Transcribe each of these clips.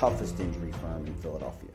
toughest injury firm in Philadelphia.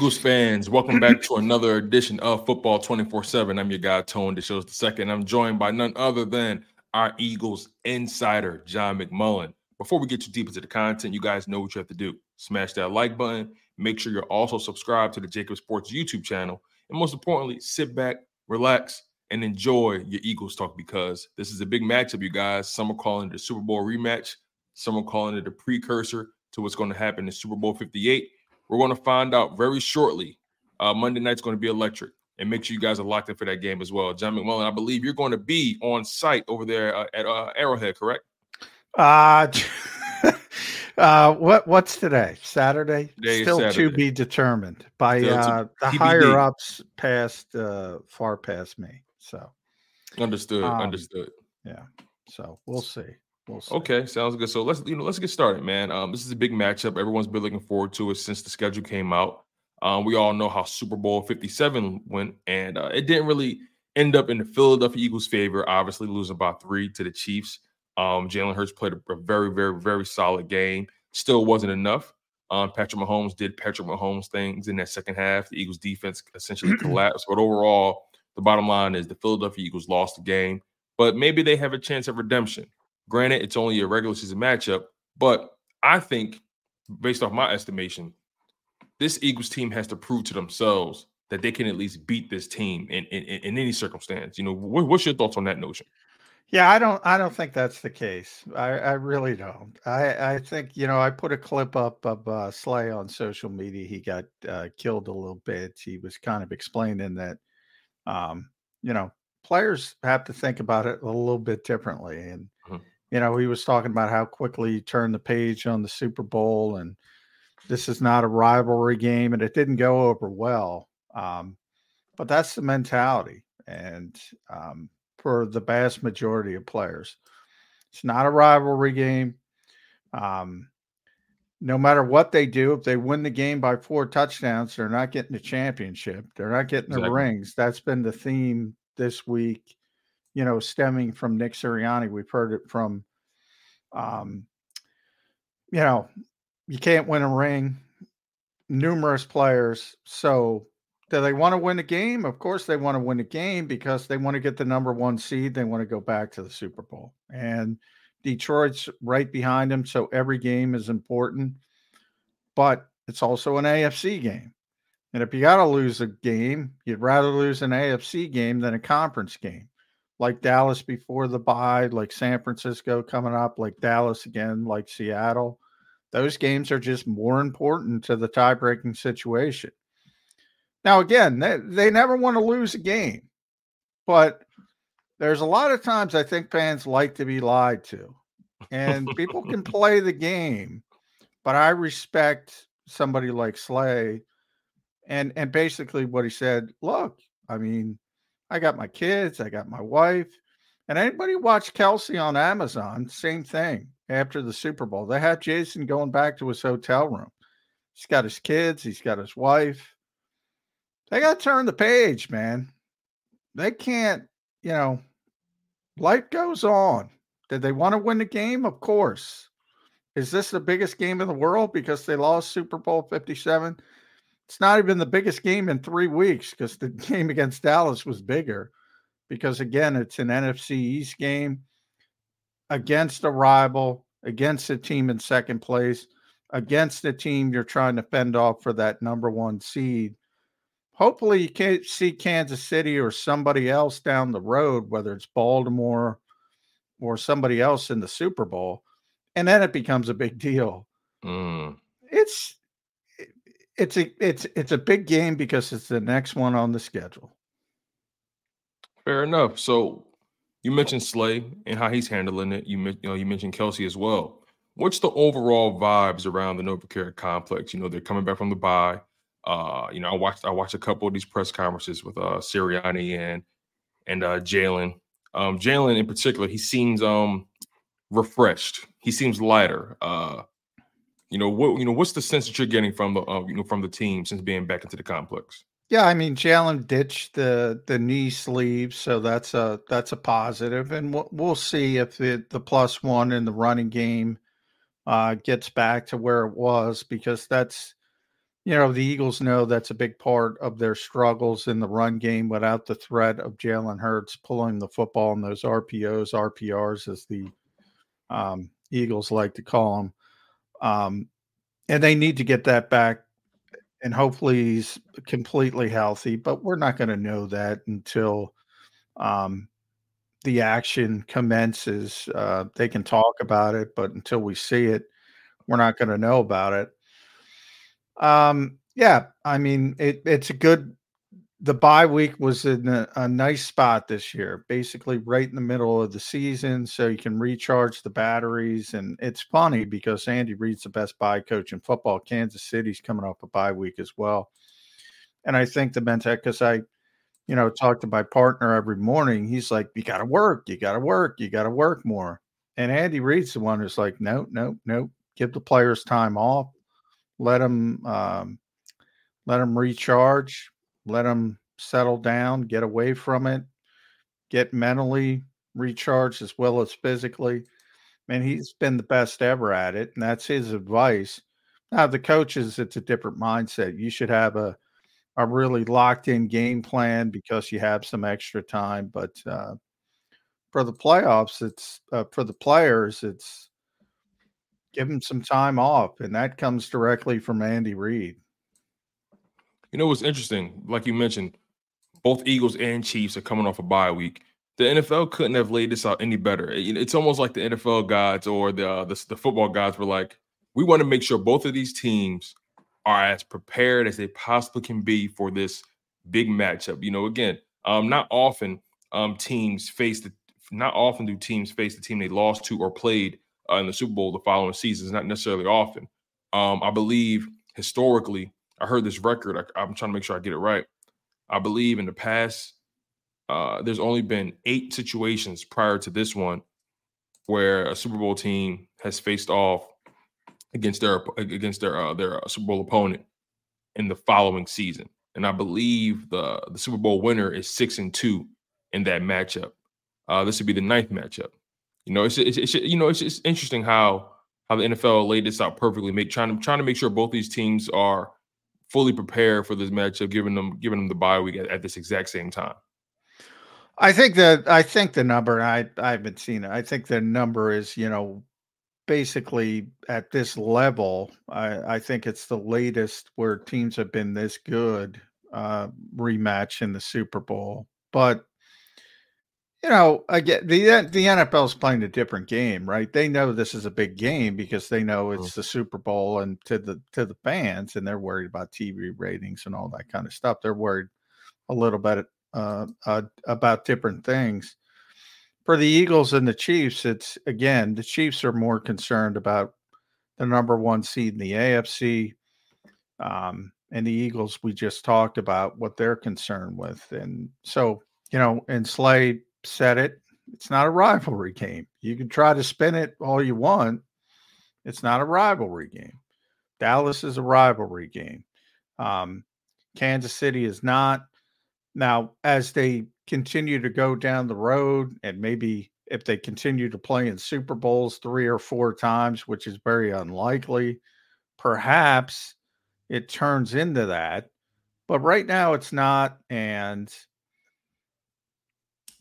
Eagles fans, welcome back to another edition of Football 24 7. I'm your guy, Tone. DeShields the second. I'm joined by none other than our Eagles insider, John McMullen. Before we get too deep into the content, you guys know what you have to do. Smash that like button. Make sure you're also subscribed to the JAKIB Sports YouTube channel. And most importantly, sit back, relax, and enjoy your Eagles talk because this is a big matchup, you guys. Some are calling it a Super Bowl rematch, some are calling it a precursor to what's going to happen in Super Bowl 58. We're going to find out very shortly. Uh, Monday night's going to be electric, and make sure you guys are locked in for that game as well. John McMullen, I believe you're going to be on site over there uh, at uh, Arrowhead, correct? Uh, uh, what what's today? Saturday. Today Still to be determined by uh, the TBD. higher ups past uh, far past me. So Understood. Um, understood. yeah. So we'll see. We'll. Okay, sounds good. So let's you know let's get started, man. Um, this is a big matchup. Everyone's been looking forward to it since the schedule came out. Um, we all know how Super Bowl 57 went, and uh, it didn't really end up in the Philadelphia Eagles' favor. Obviously, losing by three to the Chiefs. Um, Jalen Hurts played a, a very, very, very solid game. Still wasn't enough. Um, Patrick Mahomes did Patrick Mahomes things in that second half. The Eagles' defense essentially collapsed, but overall, the bottom line is the Philadelphia Eagles lost the game. But maybe they have a chance of redemption. Granted, it's only a regular season matchup, but I think, based off my estimation, this Eagles team has to prove to themselves that they can at least beat this team in in, in any circumstance. You know, what, what's your thoughts on that notion? Yeah, I don't. I don't think that's the case. I, I really don't. I, I think you know. I put a clip up of uh, Slay on social media. He got uh, killed a little bit. He was kind of explaining that, um, you know, players have to think about it a little bit differently. And. You know, he was talking about how quickly you turn the page on the Super Bowl, and this is not a rivalry game, and it didn't go over well. Um, but that's the mentality, and um, for the vast majority of players. It's not a rivalry game. Um, no matter what they do, if they win the game by four touchdowns, they're not getting the championship. They're not getting the Exactly. rings. That's been the theme this week, you know, stemming from Nick Sirianni. We've heard it from, um, you know, you can't win a ring, numerous players. So, do they want to win the game? Of course, they want to win the game because they want to get the number one seed. They want to go back to the Super Bowl. And Detroit's right behind them. So every game is important. But it's also an AFC game. And if you got to lose a game, you'd rather lose an AFC game than a conference game. Like Dallas before the bye, like San Francisco coming up, like Dallas again, like Seattle. Those games are just more important to the tie breaking situation. Now, again, they, they never want to lose a game, but there's a lot of times I think fans like to be lied to, and people can play the game, but I respect somebody like Slay, and and basically what he said. Look, I mean, I got my kids, I got my wife, and anybody watch Kelce on Amazon, same thing. After the Super Bowl, they had Jason going back to his hotel room. He's got his kids, he's got his wife. They got to turn the page, man. They can't, you know, life goes on. Did they want to win the game? Of course. Is this the biggest game in the world because they lost Super Bowl 57? It's not even the biggest game in three weeks because the game against Dallas was bigger. Because again, it's an NFC East game against a rival, against a team in second place, against a team you're trying to fend off for that number one seed. Hopefully, you can't see Kansas City or somebody else down the road, whether it's Baltimore or somebody else in the Super Bowl, and then it becomes a big deal. Mm. It's it's a it's it's a big game because it's the next one on the schedule. Fair enough. So you mentioned Slay and how he's handling it. You, you know you mentioned Kelce as well. What's the overall vibes around the NovaCare complex? You know they're coming back from the bye. Uh, you know I watched I watched a couple of these press conferences with uh Sirianni and and uh Jalen. Um, Jalen in particular, he seems um refreshed. He seems lighter. Uh, you know what? You know what's the sense that you're getting from the uh, you know from the team since being back into the complex? Yeah, I mean Jalen ditched the the knee sleeve, so that's a that's a positive, and we'll, we'll see if the the plus one in the running game uh, gets back to where it was because that's you know the Eagles know that's a big part of their struggles in the run game without the threat of Jalen Hurts pulling the football in those RPOs, RPRs as the um, Eagles like to call them. Um, and they need to get that back. And hopefully he's completely healthy, but we're not going to know that until um, the action commences. Uh, they can talk about it, but until we see it, we're not going to know about it. Um, yeah, I mean, it, it's a good the bye week was in a, a, nice spot this year, basically right in the middle of the season, so you can recharge the batteries. And it's funny because Andy Reid's the best bye coach in football. Kansas City's coming off a bye week as well, and I think the mentality because I, you know, talk to my partner every morning. He's like, "You got to work, you got to work, you got to work more." And Andy Reid's the one who's like, "No, no, no. Give the players time off. Let them, um, let them recharge." Let them settle down, get away from it, get mentally recharged as well as physically. Man, he's been the best ever at it, and that's his advice. Now, the coaches, it's a different mindset. You should have a a really locked in game plan because you have some extra time. But uh, for the playoffs, it's uh, for the players, it's give them some time off, and that comes directly from Andy Reid. You know what's interesting? Like you mentioned, both Eagles and Chiefs are coming off a bye week. The NFL couldn't have laid this out any better. It's almost like the NFL gods or the, uh, the the football gods were like, we want to make sure both of these teams are as prepared as they possibly can be for this big matchup. You know, again, um, not often um, teams face the not often do teams face the team they lost to or played uh, in the Super Bowl the following season. It's not necessarily often. Um, I believe historically, I heard this record. I, I'm trying to make sure I get it right. I believe in the past, uh, there's only been eight situations prior to this one where a Super Bowl team has faced off against their against their uh, their uh, Super Bowl opponent in the following season. And I believe the the Super Bowl winner is six and two in that matchup. Uh, this would be the ninth matchup. You know, it's, it's, it's you know it's, it's interesting how how the NFL laid this out perfectly, make trying to trying to make sure both these teams are fully prepared for this matchup, giving them giving them the bye week at, at this exact same time? I think that I think the number I I haven't seen it. I think the number is you know basically at this level. I, I think it's the latest where teams have been this good uh, rematch in the Super Bowl. But you know, again, the the NFL is playing a different game, right? They know this is a big game because they know it's the Super Bowl, and to the to the fans, and they're worried about TV ratings and all that kind of stuff. They're worried a little bit uh, uh, about different things. For the Eagles and the Chiefs, it's again the Chiefs are more concerned about the number one seed in the AFC, um, and the Eagles we just talked about what they're concerned with, and so you know, and Slay said it. It's not a rivalry game. You can try to spin it all you want. It's not a rivalry game. Dallas is a rivalry game. Um, Kansas City is not. Now, as they continue to go down the road, and maybe if they continue to play in Super Bowls three or four times, which is very unlikely, perhaps it turns into that. But right now, it's not. And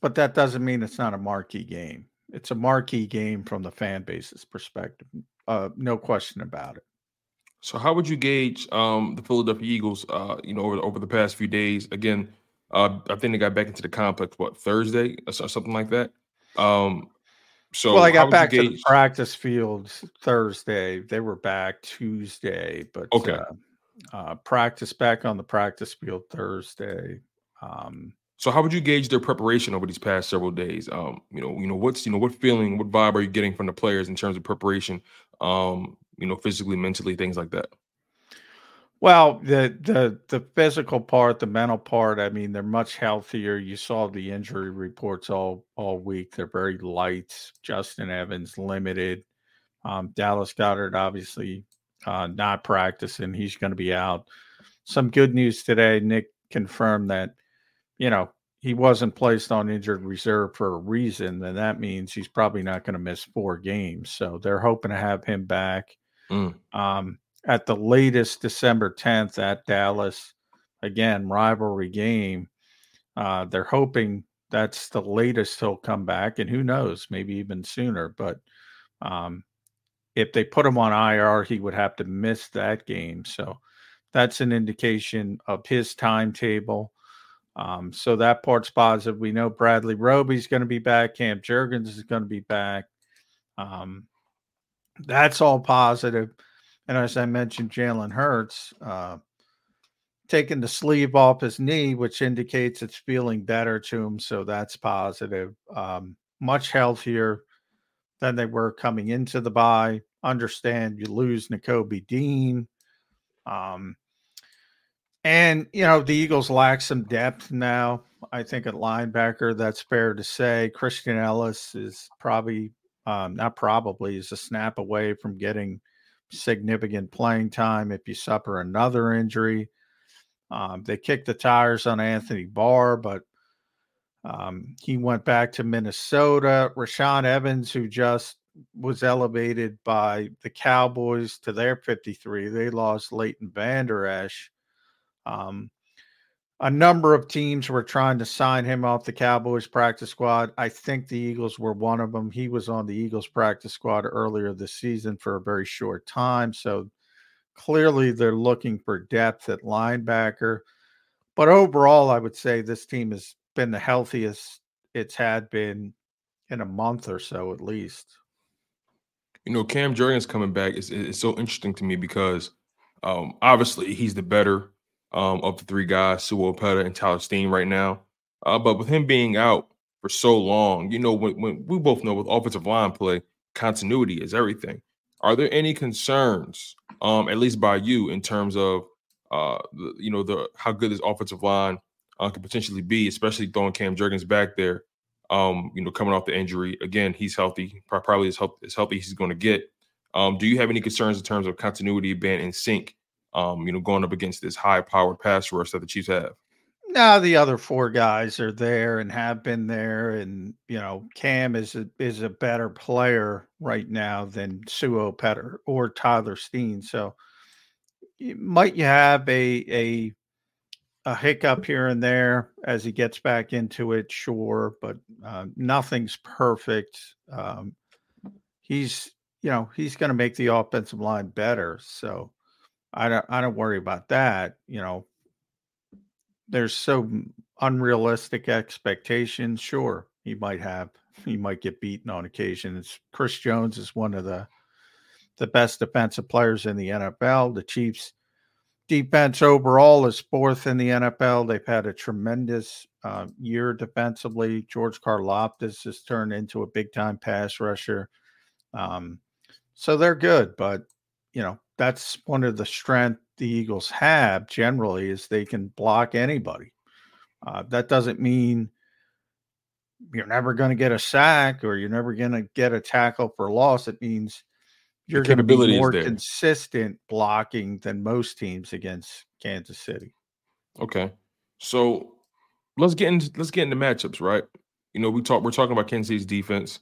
but that doesn't mean it's not a marquee game. It's a marquee game from the fan base's perspective. Uh, no question about it. So, how would you gauge um, the Philadelphia Eagles? Uh, you know, over over the past few days. Again, uh, I think they got back into the complex what Thursday or something like that. Um, so, well, I got back to the practice field Thursday. They were back Tuesday, but okay. Uh, uh, practice back on the practice field Thursday. Um, so how would you gauge their preparation over these past several days? Um, you know, you know, what's you know, what feeling, what vibe are you getting from the players in terms of preparation? Um, you know, physically, mentally, things like that. Well, the the the physical part, the mental part, I mean, they're much healthier. You saw the injury reports all all week. They're very light. Justin Evans limited. Um, Dallas Goedert obviously uh, not practicing. He's going to be out. Some good news today. Nick confirmed that you know, he wasn't placed on injured reserve for a reason, then that means he's probably not going to miss four games. So they're hoping to have him back mm. um, at the latest December 10th at Dallas. Again, rivalry game. Uh, they're hoping that's the latest he'll come back, and who knows, maybe even sooner. But um, if they put him on IR, he would have to miss that game. So that's an indication of his timetable. Um, so that part's positive. We know Bradley Roby's going to be back. Cam Jurgens is going to be back. Um, that's all positive. And as I mentioned, Jalen Hurts uh, taking the sleeve off his knee, which indicates it's feeling better to him. So that's positive. Um, much healthier than they were coming into the bye. Understand you lose Nakobe Dean. Um, and, you know, the Eagles lack some depth now. I think at linebacker, that's fair to say. Christian Ellis is probably, um, not probably, is a snap away from getting significant playing time if you suffer another injury. Um, they kicked the tires on Anthony Barr, but um, he went back to Minnesota. Rashaan Evans, who just was elevated by the Cowboys to their 53, they lost Leighton Vander Esch. Um, a number of teams were trying to sign him off the Cowboys practice squad. I think the Eagles were one of them. He was on the Eagles practice squad earlier this season for a very short time. So clearly they're looking for depth at linebacker. But overall, I would say this team has been the healthiest it's had been in a month or so at least. You know, Cam Jurgens coming back is, is so interesting to me because um, obviously he's the better um, of the three guys, Sua Opeta and Tyler Steen right now. Uh, but with him being out for so long, you know, when, when we both know with offensive line play, continuity is everything. Are there any concerns, um, at least by you, in terms of uh, the, you know, the how good this offensive line uh, could potentially be, especially throwing Cam Jurgens back there? Um, you know, coming off the injury again, he's healthy, probably as, healthy as healthy he's going to get. Um, do you have any concerns in terms of continuity being in sync um, you know, going up against this high powered pass rush that the Chiefs have. Now the other four guys are there and have been there, and you know Cam is a, is a better player right now than Sua Opeta or Tyler Steen. So might you have a a a hiccup here and there as he gets back into it, sure, but uh, nothing's perfect. Um, he's you know, he's going to make the offensive line better. So I don't, I don't worry about that. You know, there's so unrealistic expectations. Sure, he might have, he might get beaten on occasion. It's Chris Jones is one of the, the best defensive players in the NFL. The Chiefs defense overall is fourth in the NFL. They've had a tremendous uh, year defensively. George Karlaftis has turned into a big time pass rusher. Um, so they're good, but you know that's one of the strength the Eagles have generally is they can block anybody. Uh, that doesn't mean you're never going to get a sack or you're never going to get a tackle for loss. It means you're going to be more consistent blocking than most teams against Kansas City. Okay, so let's get into let's get into matchups, right? You know, we talk we're talking about Kansas City's defense,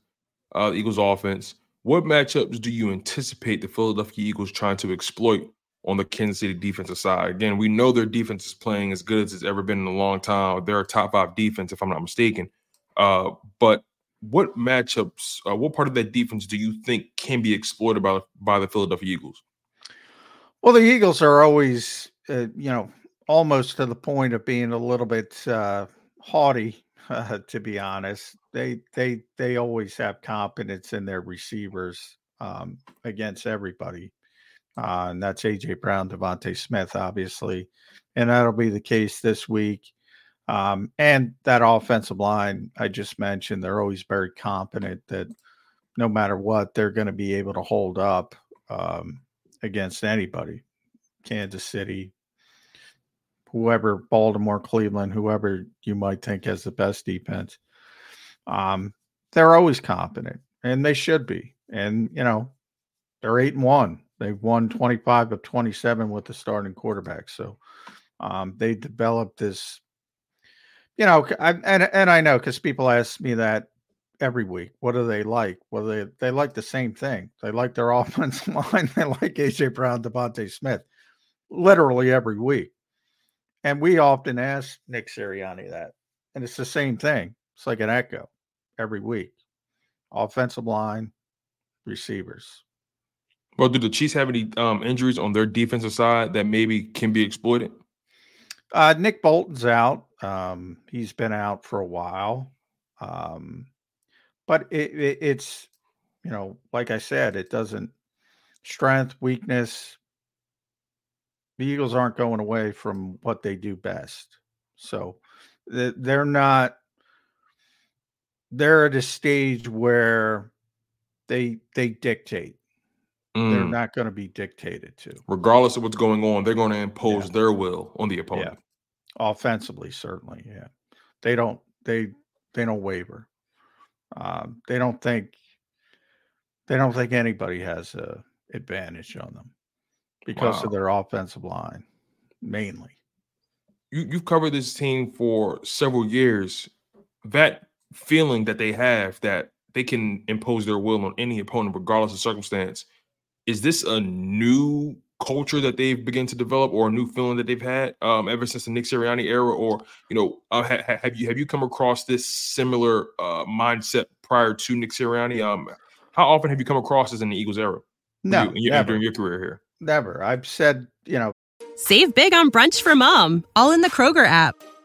uh, the Eagles' offense. What matchups do you anticipate the Philadelphia Eagles trying to exploit on the Kansas City defensive side? Again, we know their defense is playing as good as it's ever been in a long time. They're a top five defense, if I'm not mistaken. Uh, but what matchups, uh, what part of that defense do you think can be exploited by by the Philadelphia Eagles? Well, the Eagles are always, uh, you know, almost to the point of being a little bit uh, haughty. Uh, to be honest, they they they always have confidence in their receivers um, against everybody, uh, and that's AJ Brown, DeVonta Smith, obviously, and that'll be the case this week. Um, and that offensive line I just mentioned, they're always very confident that no matter what, they're going to be able to hold up um, against anybody. Kansas City, whoever, Baltimore, Cleveland, whoever you might think has the best defense. Um, they're always competent, and they should be. And you know, they're eight and one. They've won 25 of 27 with the starting quarterback. So um, they developed this you know, I, and and I know because people ask me that every week. What do they like? Well, they they like the same thing. They like their offensive line. They like AJ Brown, DeVonta Smith, literally every week. And we often ask Nick Sirianni that, and it's the same thing. It's like an echo every week. Offensive line, receivers. Well, do the Chiefs have any um, injuries on their defensive side that maybe can be exploited? Uh, Nick Bolton's out. Um, he's been out for a while. Um, but it, it, it's, you know, like I said, it doesn't strength, weakness. The Eagles aren't going away from what they do best. So they're not, they're at a stage where they they dictate. Mm. They're not going to be dictated to. Regardless of what's going on, they're going to impose yeah. their will on the opponent. Yeah offensively certainly yeah they don't they they don't waver um, they don't think they don't think anybody has a advantage on them because wow. of their offensive line mainly you, you've covered this team for several years that feeling that they have that they can impose their will on any opponent regardless of circumstance is this a new culture that they've begun to develop or a new feeling that they've had um, ever since the Nick Sirianni era? Or you know uh, ha- have you have you come across this similar uh, mindset prior to Nick Sirianni? Um, how often have you come across this in the Eagles era no you, your, during your career here? Never. I've said you know save big on brunch for mom all in the Kroger app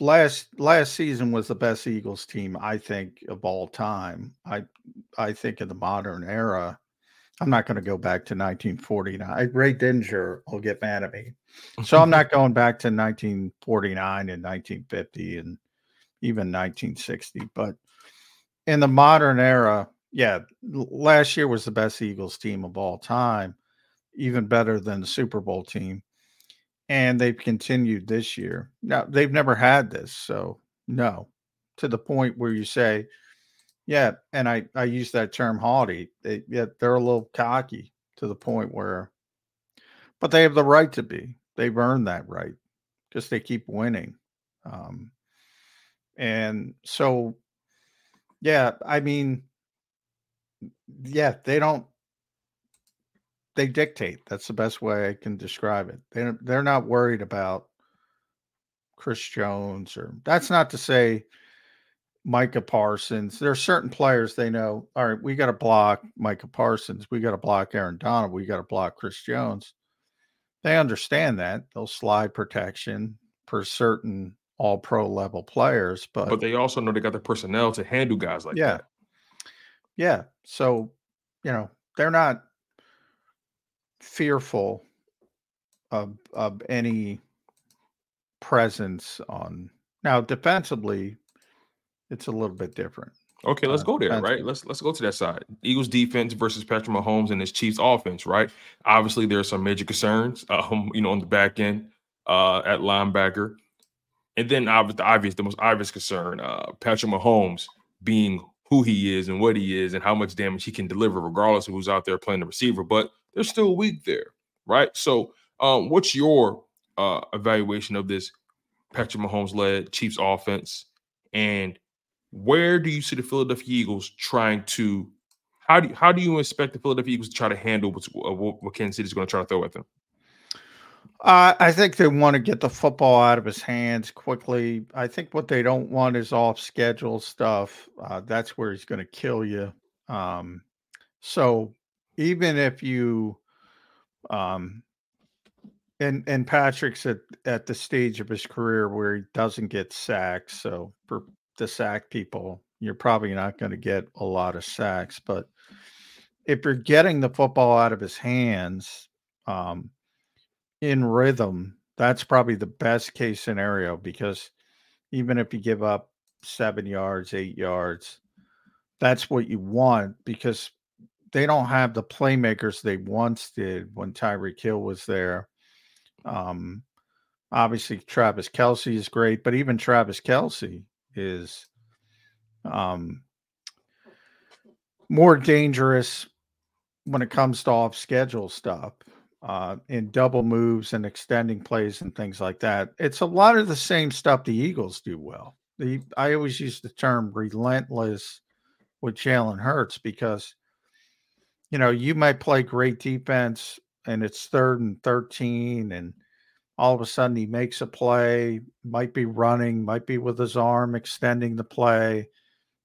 Last last season was the best Eagles team I think of all time. I I think in the modern era. I'm not going to go back to 1949. Ray Didinger will get mad at me. So I'm not going back to 1949 and 1950 and even 1960. But in the modern era, yeah, last year was the best Eagles team of all time, even better than the Super Bowl team and they've continued this year. Now they've never had this, so no, to the point where you say, yeah, and I I use that term haughty. They yeah they're a little cocky to the point where but they have the right to be. They've earned that right because they keep winning. Um, and so, yeah, I mean, yeah, they don't. They dictate. That's the best way I can describe it. They they're not worried about Chris Jones or that's not to say Micah Parsons. There are certain players they know, all right, we got to block Micah Parsons. We got to block Aaron Donald. We got to block Chris Jones. They understand that. They'll slide protection for certain all pro level players, but But they also know they got the personnel to handle guys like yeah. that. Yeah. So, you know, they're not fearful of of any presence on now defensively it's a little bit different. Okay, let's Uh, go there, right? Let's let's go to that side. Eagles defense versus Patrick Mahomes and his Chiefs offense, right? Obviously, there are some major concerns, um, you know, on the back end, uh, at linebacker, and then obvious, the obvious, the most obvious concern, uh, Patrick Mahomes being who he is and what he is and how much damage he can deliver, regardless of who's out there playing the receiver. But they're still weak there, right? So, um, what's your uh evaluation of this Patrick Mahomes led Chiefs offense and where do you see the Philadelphia Eagles trying to how do you, how do you expect the Philadelphia Eagles to try to handle what's, uh, what, what Kansas City is going to try to throw at them? Uh, I think they want to get the football out of his hands quickly. I think what they don't want is off schedule stuff. Uh, that's where he's going to kill you. Um, so even if you, um, and and Patrick's at at the stage of his career where he doesn't get sacks. So for the sack people, you're probably not going to get a lot of sacks. But if you're getting the football out of his hands, um, in rhythm, that's probably the best case scenario because even if you give up seven yards, eight yards, that's what you want because they don't have the playmakers they once did when Tyreek Hill was there. Um, obviously, Travis Kelce is great, but even Travis Kelce is um, more dangerous when it comes to off schedule stuff uh, in double moves and extending plays and things like that. It's a lot of the same stuff the Eagles do well. The I always use the term relentless with Jalen Hurts because you know you might play great defense and it's third and 13 and all of a sudden he makes a play might be running might be with his arm extending the play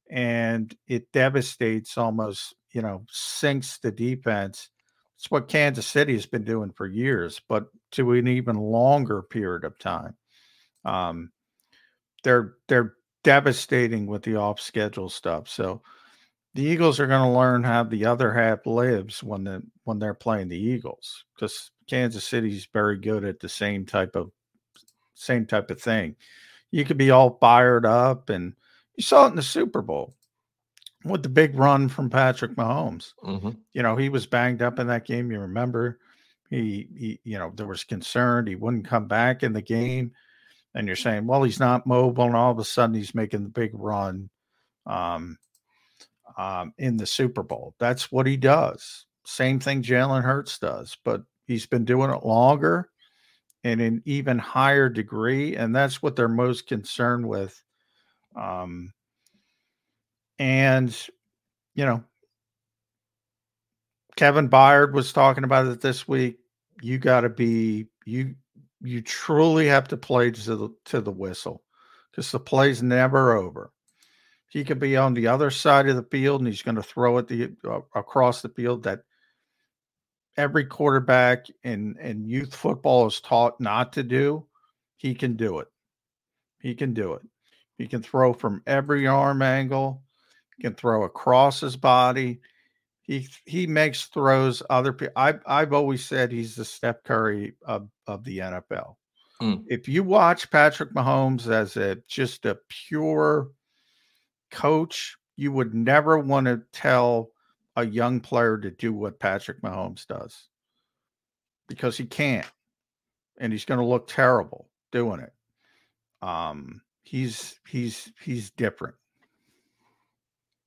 and it devastates almost you know sinks the defense. It's what kansas city has been doing for years but to an even longer period of time. Um they're they're devastating with the off schedule stuff so the Eagles are going to learn how the other half lives when the when they're playing the Eagles because Kansas City's very good at the same type of same type of thing. You could be all fired up, and you saw it in the Super Bowl with the big run from Patrick Mahomes. Mm-hmm. You know he was banged up in that game. You remember he, he you know there was concern he wouldn't come back in the game, and you're saying, well, he's not mobile, and all of a sudden he's making the big run. Um, um, in the Super Bowl. That's what he does. Same thing Jalen Hurts does, but he's been doing it longer and in even higher degree, and that's what they're most concerned with. Um, and you know, Kevin Byard was talking about it this week. You got to be you. You truly have to play to the to the whistle because the play's never over he could be on the other side of the field and he's going to throw it the uh, across the field that every quarterback in in youth football is taught not to do he can do it. He can do it. He can throw from every arm angle he can throw across his body. He he makes throws other people I've, I've always said he's the steph curry of, of the nfl Mm. if you watch patrick mahomes as a just a pure coach, you would never want to tell a young player to do what Patrick Mahomes does because he can't. And he's going to look terrible doing it. Um he's he's he's different.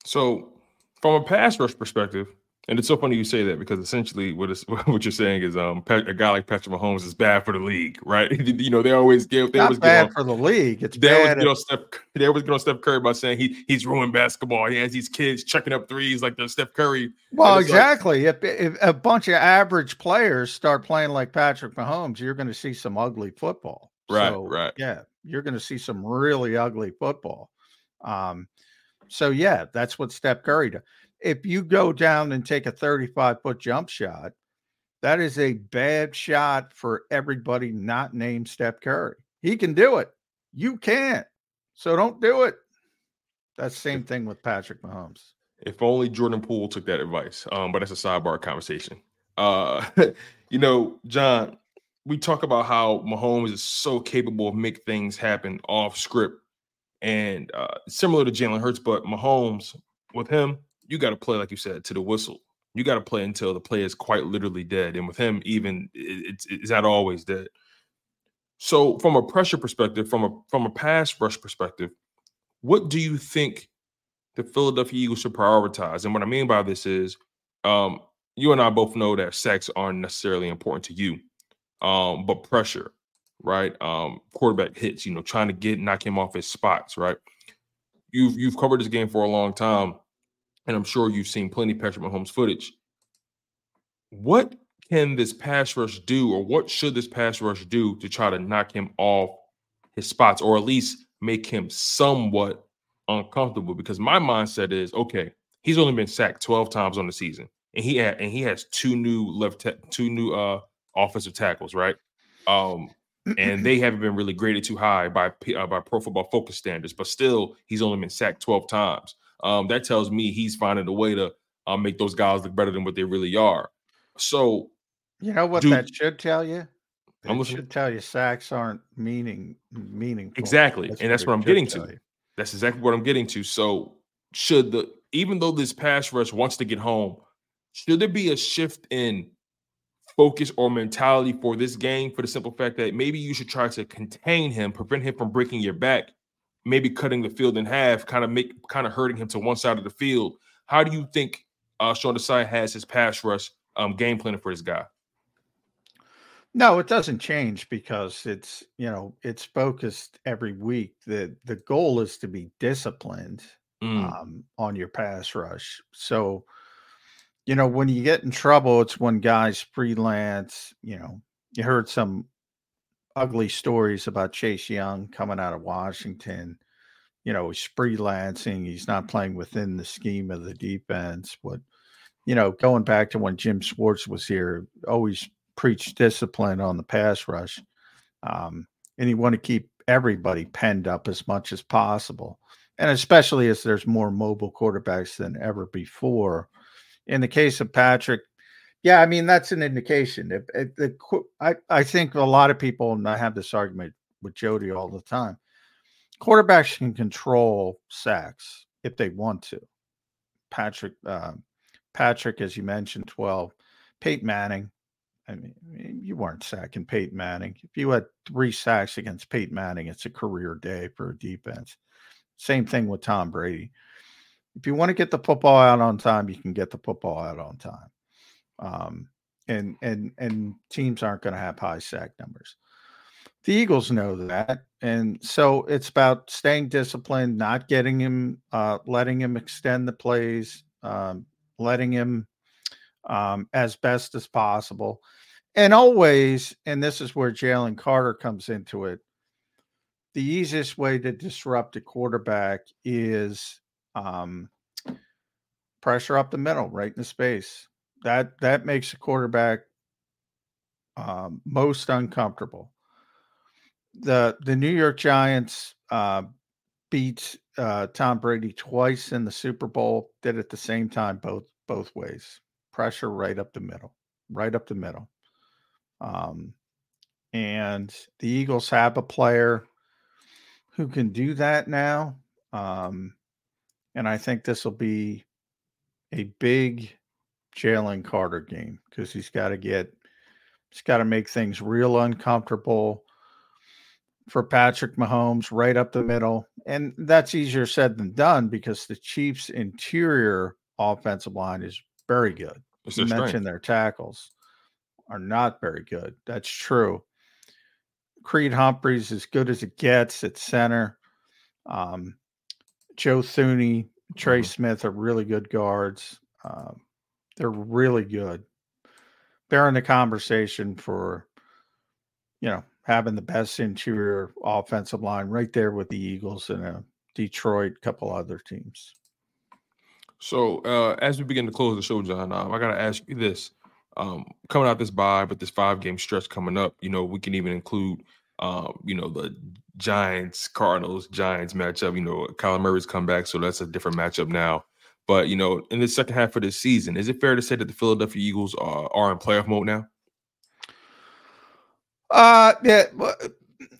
So, from a pass rush perspective, And it's so funny you say that because essentially what is what you're saying is um a guy like Patrick Mahomes is bad for the league, right? you know they always give they Not always bad on, for the league. It's they bad. always get on Steph they always get on Steph Curry by saying he he's ruined basketball. He has these kids chucking up threes like the Steph Curry. Well, exactly. Like, if, if a bunch of average players start playing like Patrick Mahomes, you're going to see some ugly football. Right, so, right. Yeah, you're going to see some really ugly football. Um, so yeah, that's what Steph Curry does if you go down and take a 35 foot jump shot, that is a bad shot for everybody not named Steph Curry. He can do it. You can't. So don't do it. That's the same thing with Patrick Mahomes. If only Jordan Poole took that advice. Um, but that's a sidebar conversation. Uh, you know, John, we talk about how Mahomes is so capable of make things happen off script and uh, similar to Jalen Hurts, but Mahomes with him, you got to play like you said to the whistle. You got to play until the play is quite literally dead, and with him, even it's it's not always dead. So, from a pressure perspective, from a from a pass rush perspective, what do you think the Philadelphia Eagles should prioritize? And what I mean by this is, um, you and I both know that sacks aren't necessarily important to you, um, but pressure, right? Um, quarterback hits, you know, trying to get knock him off his spots, right? You've you've covered this game for a long time and I'm sure you've seen plenty of Patrick Mahomes footage. What can this pass rush do, or what should this pass rush do to try to knock him off his spots, or at least make him somewhat uncomfortable? Because my mindset is okay, he's only been sacked 12 times on the season, and he had and he has two new left ta- two new uh offensive tackles, right? Um, and they haven't been really graded too high by uh, by Pro Football Focus standards, but still, he's only been sacked 12 times um, that tells me he's finding a way to uh, make those guys look better than what they really are. So, you know what that should tell you? It should tell you sacks aren't meaning meaningful. Exactly, that's and that's what, what I'm getting to. You. That's exactly what I'm getting to. So, should the even though this pass rush wants to get home, should there be a shift in focus or mentality for this game for the simple fact that maybe you should try to contain him, prevent him from breaking your back, maybe cutting the field in half, kind of make kind of hurting him to one side of the field. How do you think uh, Sean Desai has his pass rush um, game plan for his guy? No, it doesn't change because it's you know it's focused every week. the The goal is to be disciplined mm. um, on your pass rush. So, you know, when you get in trouble, it's when guys freelance. You know, you heard some ugly stories about Chase Young coming out of Washington. You know, he's freelancing. He's not playing within the scheme of the defense. But, you know, going back to when Jim Schwartz was here, always preached discipline on the pass rush. Um, and you want to keep everybody penned up as much as possible. And especially as there's more mobile quarterbacks than ever before. In the case of Patrick, yeah, I mean that's an indication. If, if the, I I think a lot of people, and I have this argument with Jody all the time. Quarterbacks can control sacks if they want to. Patrick, uh, Patrick, as you mentioned, twelve. Peyton Manning. I mean, you weren't sacking Peyton Manning. If you had three sacks against Peyton Manning, it's a career day for a defense. Same thing with Tom Brady. If you want to get the football out on time, you can get the football out on time um, and and and teams aren't going to have high sack numbers. The Eagles know that, and so it's about staying disciplined, not getting him, uh, letting him extend the plays, um, letting him um, as best as possible, and always. And this is where Jalen Carter comes into it. The easiest way to disrupt a quarterback is um, pressure up the middle, right in the space that that makes a quarterback um, most uncomfortable. The the New York Giants uh, beat uh, Tom Brady twice in the Super Bowl. Did at the same time both both ways. Pressure right up the middle, right up the middle. Um, and the Eagles have a player who can do that now. Um, and I think this will be a big Jalen Carter game because he's got to get, he's got to make things real uncomfortable for Patrick Mahomes right up the middle. And that's easier said than done because the Chiefs' interior offensive line is very good. It's You mentioned strength. their tackles are not very good. That's true. Creed Humphreys as good as it gets at center. Um, Joe Thuney, Trey Mhm. Smith are really good guards. Um, they're really good. They're in the conversation for, you know, having the best interior offensive line right there with the Eagles and a Detroit, couple other teams. So uh, as we begin to close the show, John, um, I gotta ask you this: um, coming out this bye, but this five game stretch coming up, you know, we can even include, um, you know, the Giants, Cardinals, Giants matchup. You know, Kyler Murray's come back, so that's a different matchup now. But you know, in the second half of this season, is it fair to say that the Philadelphia Eagles are, are in playoff mode now? Uh, yeah, well,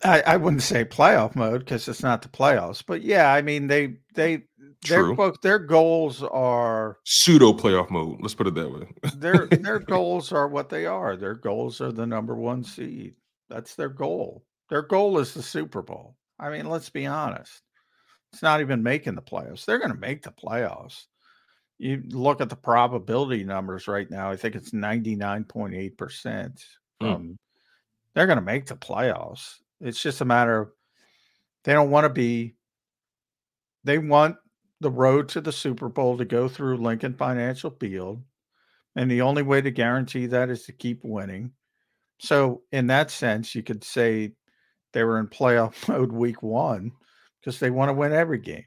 I, I wouldn't say playoff mode because it's not the playoffs, but yeah, I mean they they their True. their goals are Pseudo playoff mode. Let's put it that way. their their goals are what they are. Their goals are the number one seed. That's their goal. Their goal is the Super Bowl. I mean, let's be honest. It's not even making the playoffs. They're going to make the playoffs. You look at the probability numbers right now. I think it's ninety nine point eight percent. Hmm. Um, they're going to make the playoffs. It's just a matter of they don't want to be. They want the road to the Super Bowl to go through Lincoln Financial Field, and the only way to guarantee that is to keep winning. So, in that sense, you could say they were in playoff mode week one because they want to win every game.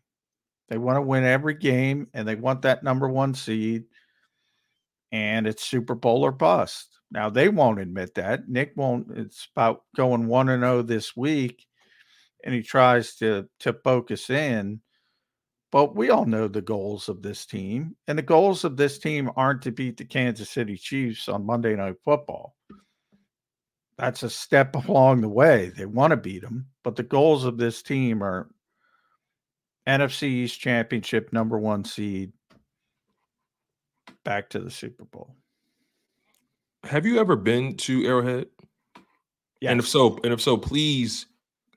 They want to win every game and they want that number one seed. And it's Super Bowl or bust. Now, they won't admit that. Nick won't. It's about going 1 and 0 this week. And he tries to, to focus in. But we all know the goals of this team. And the goals of this team aren't to beat the Kansas City Chiefs on Monday Night Football that's a step along the way. They want to beat them, but the goals of this team are NFC East Championship number one seed, back to the Super Bowl. Have you ever been to Arrowhead? And if so, and if so, please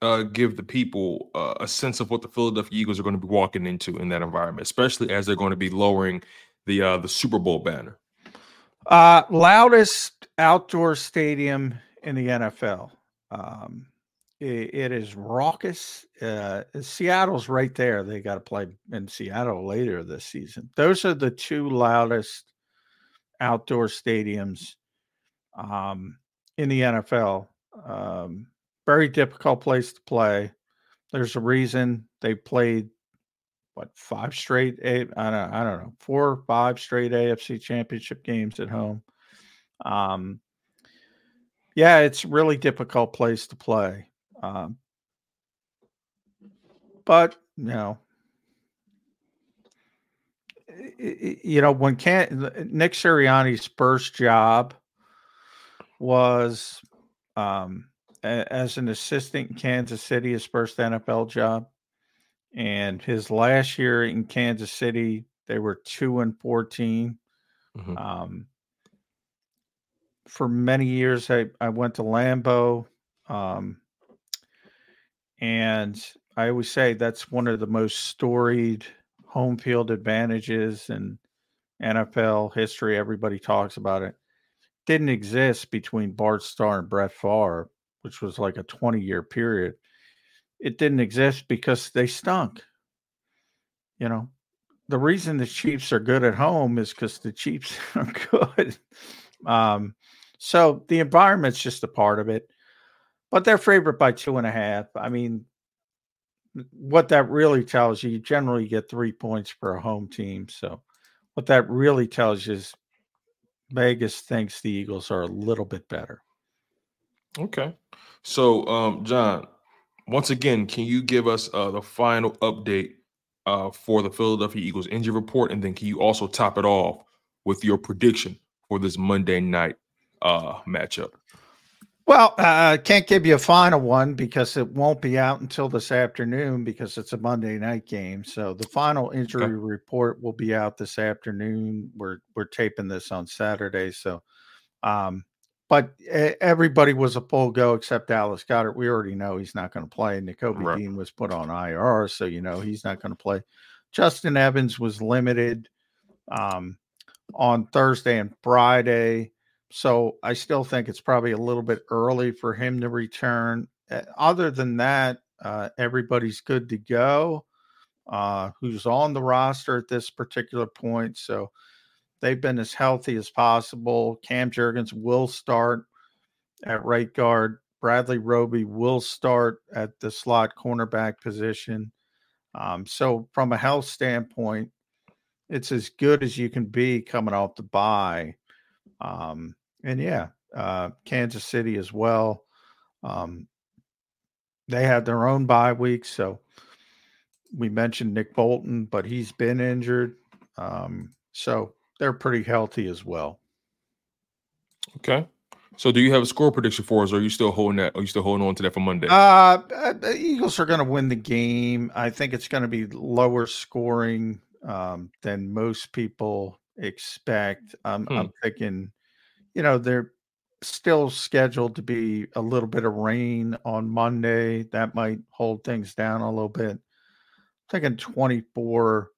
uh, give the people uh, a sense of what the Philadelphia Eagles are going to be walking into in that environment, especially as they're going to be lowering the uh, the Super Bowl banner. Uh, loudest outdoor stadium in the NFL. Um, it is raucous. Uh, Seattle's right there. They got to play in Seattle later this season. Those are the two loudest outdoor stadiums um, in the NFL. Um, very difficult place to play. There's a reason they played what five straight eight I don't I don't know four or five straight AFC championship games at home. Um yeah, it's really difficult place to play. Um but you know you know when can Nick Sirianni's first job was um as an assistant in Kansas City his first NFL job and his last year in Kansas City, they were two and 14. Mhm. Um, for many years, I, I went to Lambeau. Um, and I always say that's one of the most storied home field advantages in NFL history. Everybody talks about it. Didn't exist between Bart Starr and Brett Favre, which was like a 20 year period it didn't exist because they stunk. You know, the reason the Chiefs are good at home is because the Chiefs are good. Um, so the environment's just a part of it, but they're favored by two and a half. I mean, what that really tells you, you generally get three points for a home team. So what that really tells you is Vegas thinks the Eagles are a little bit better. Okay. So, um, John, once again, can you give us uh, the final update uh, for the Philadelphia Eagles injury report, and then can you also top it off with your prediction for this Monday night uh, matchup? Well, uh, I can't give you a final one because it won't be out until this afternoon because it's a Monday night game. So the final injury Okay. report will be out this afternoon. We're we're taping this on Saturday, so um, but everybody was a full go except Dallas Goedert. We already know he's not going to play. Nakobe Right. Dean was put on IR, so you know he's not going to play. Justin Evans was limited. Um, on Thursday and Friday. So I still think it's probably a little bit early for him to return. Uh, other than that, uh, everybody's good to go. Uh, who's on the roster at this particular point? So they've been as healthy as possible. Cam Jurgens will start at right guard. Bradley Roby will start at the slot cornerback position. Um, so, from a health standpoint, it's as good as you can be coming off the bye. Um, and yeah, uh, Kansas City as well. Um, they had their own bye week. So, we mentioned Nick Bolton, but he's been injured. Um, so, they're pretty healthy as well. Okay. So, do you have a score prediction for us, or are you still holding that? Are you still holding on to that for Monday? Uh, the Eagles are going to win the game. I think it's going to be lower scoring um, than most people expect. Um, hmm. I'm thinking, you know, they're still scheduled to be a little bit of rain on Monday. That might hold things down a little bit. I'm thinking 24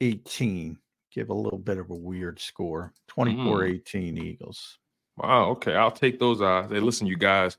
18. Give a little bit of a weird score 24 mm. 18 Eagles. Wow. Okay. I'll take those odds. Hey, listen, you guys,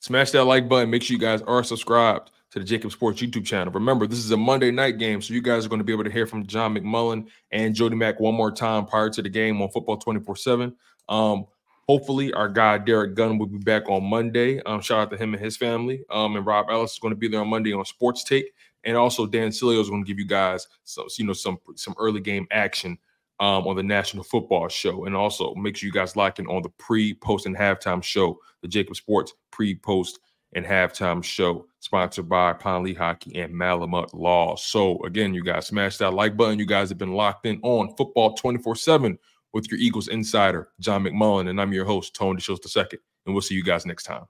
smash that like button. Make sure you guys are subscribed to the JAKIB Sports YouTube channel. Remember, this is a Monday night game, so you guys are going to be able to hear from John McMullen and Jody Mack one more time prior to the game on Football 24 7. Um, hopefully, our guy Derrick Gunn will be back on Monday. Um, shout out to him and his family. Um, and Rob Ellis is going to be there on Monday on Sports Take. And also, Dan Sileo is going to give you guys some, you know, some some early game action um, on the National Football Show. And also make sure you guys lock in on the pre, post, and halftime show, the JAKIB Sports pre, post, and halftime show, sponsored by Pond Hockey and Malamut Law. So again, you guys smash that like button. You guys have been locked in on football 24-7 with your Eagles insider, John McMullen. And I'm your host, Tone DeShields II. And we'll see you guys next time.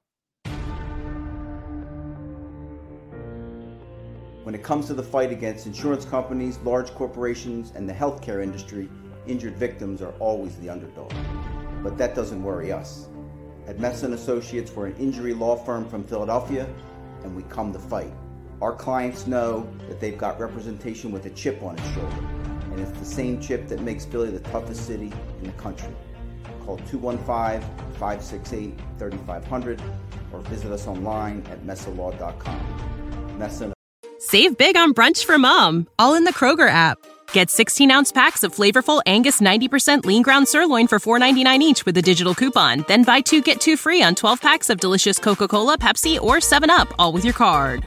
When it comes to the fight against insurance companies, large corporations, and the healthcare industry, injured victims are always the underdog. But that doesn't worry us. At Messa Associates, we're an injury law firm from Philadelphia, and we come to fight. Our clients know that they've got representation with a chip on its shoulder, and it's the same chip that makes Philly the toughest city in the country. Call 215-568-3500 or visit us online at messalaw.com. Messa Save big on brunch for mom, all in the Kroger app. Get 16 ounce packs of flavorful Angus 90% lean ground sirloin for $4.99 each with a digital coupon. Then buy two get two free on 12 packs of delicious Coca Cola, Pepsi, or 7UP, all with your card.